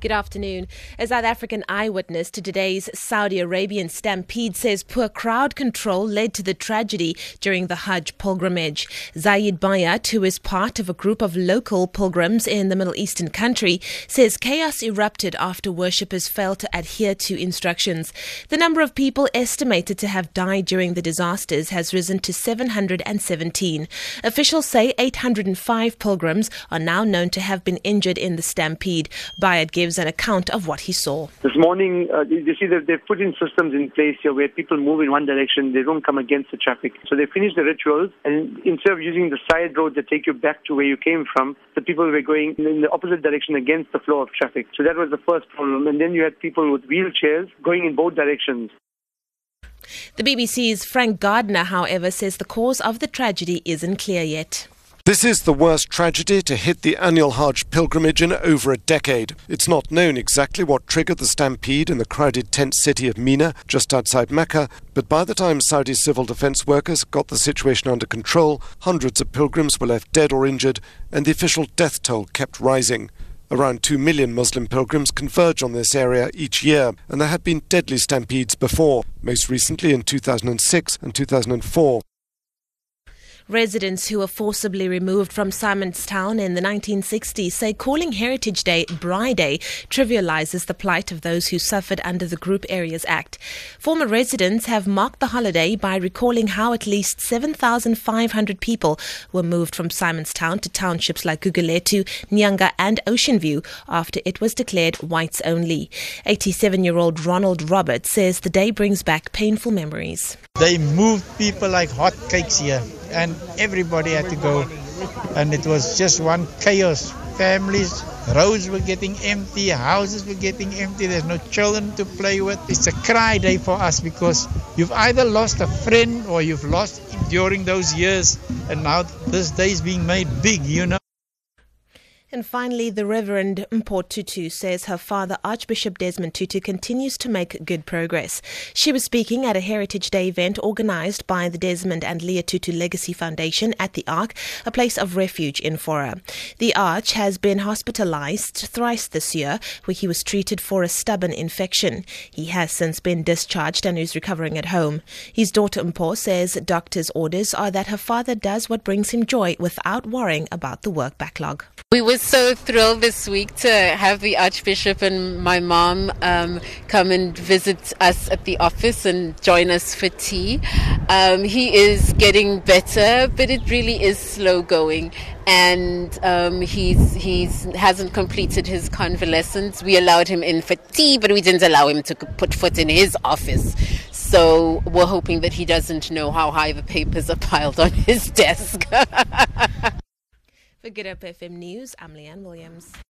Good afternoon. A South African eyewitness to today's Saudi Arabian stampede says poor crowd control led to the tragedy during the Hajj pilgrimage. Zayed Bayat, who is part of a group of local pilgrims in the Middle Eastern country, says chaos erupted after worshippers failed to adhere to instructions. The number of people estimated to have died during the disasters has risen to 717. Officials say 805 pilgrims are now known to have been injured in the stampede. Bayat gives gives an account of what he saw. This morning, uh, you see that they've put in systems in place here where people move in one direction, they don't come against the traffic. So they finish the rituals, and instead of using the side roads that take you back to where you came from, the people were going in the opposite direction against the flow of traffic. So that was the first problem. And then you had people with wheelchairs going in both directions. The BBC's Frank Gardner, however, says the cause of the tragedy isn't clear yet. This is the worst tragedy to hit the annual Hajj pilgrimage in over a decade. It's not known exactly what triggered the stampede in the crowded tent city of Mina, just outside Mecca, but by the time Saudi civil defense workers got the situation under control, hundreds of pilgrims were left dead or injured, and the official death toll kept rising. Around 2 million Muslim pilgrims converge on this area each year, and there have been deadly stampedes before, most recently in 2006 and 2004. Residents who were forcibly removed from Simonstown in the 1960s say calling Heritage Day Braai Day trivializes the plight of those who suffered under the Group Areas Act. Former residents have marked the holiday by recalling how at least 7,500 people were moved from Simonstown to townships like Gugulethu, Nyanga, and Ocean View after it was declared whites only. 87 year old Ronald Roberts says the day brings back painful memories. They moved people like hotcakes here and everybody had to go. And it was just one chaos. Families, roads were getting empty, houses were getting empty, there's no children to play with. It's a cry day for us because you've either lost a friend or you've lost during those years, and now this day is being made big, you know. And finally, the Reverend Mpho Tutu says her father, Archbishop Desmond Tutu, continues to make good progress. She was speaking at a Heritage Day event organized by the Desmond and Leah Tutu Legacy Foundation at the Ark, a place of refuge in Faure. The Arch has been hospitalized thrice this year, where he was treated for a stubborn infection. He has since been discharged and is recovering at home. His daughter Mpho says doctor's orders are that her father does what brings him joy without worrying about the work backlog. We so thrilled this week to have the Archbishop and my mom um, come and visit us at the office and join us for tea. Um, he is getting better, but it really is slow going. And um, he's he's hasn't completed his convalescence. We allowed him in for tea, but we didn't allow him to put foot in his office. So we're hoping that he doesn't know how high the papers are piled on his desk. For Good Hope FM News, I'm Leanne Williams.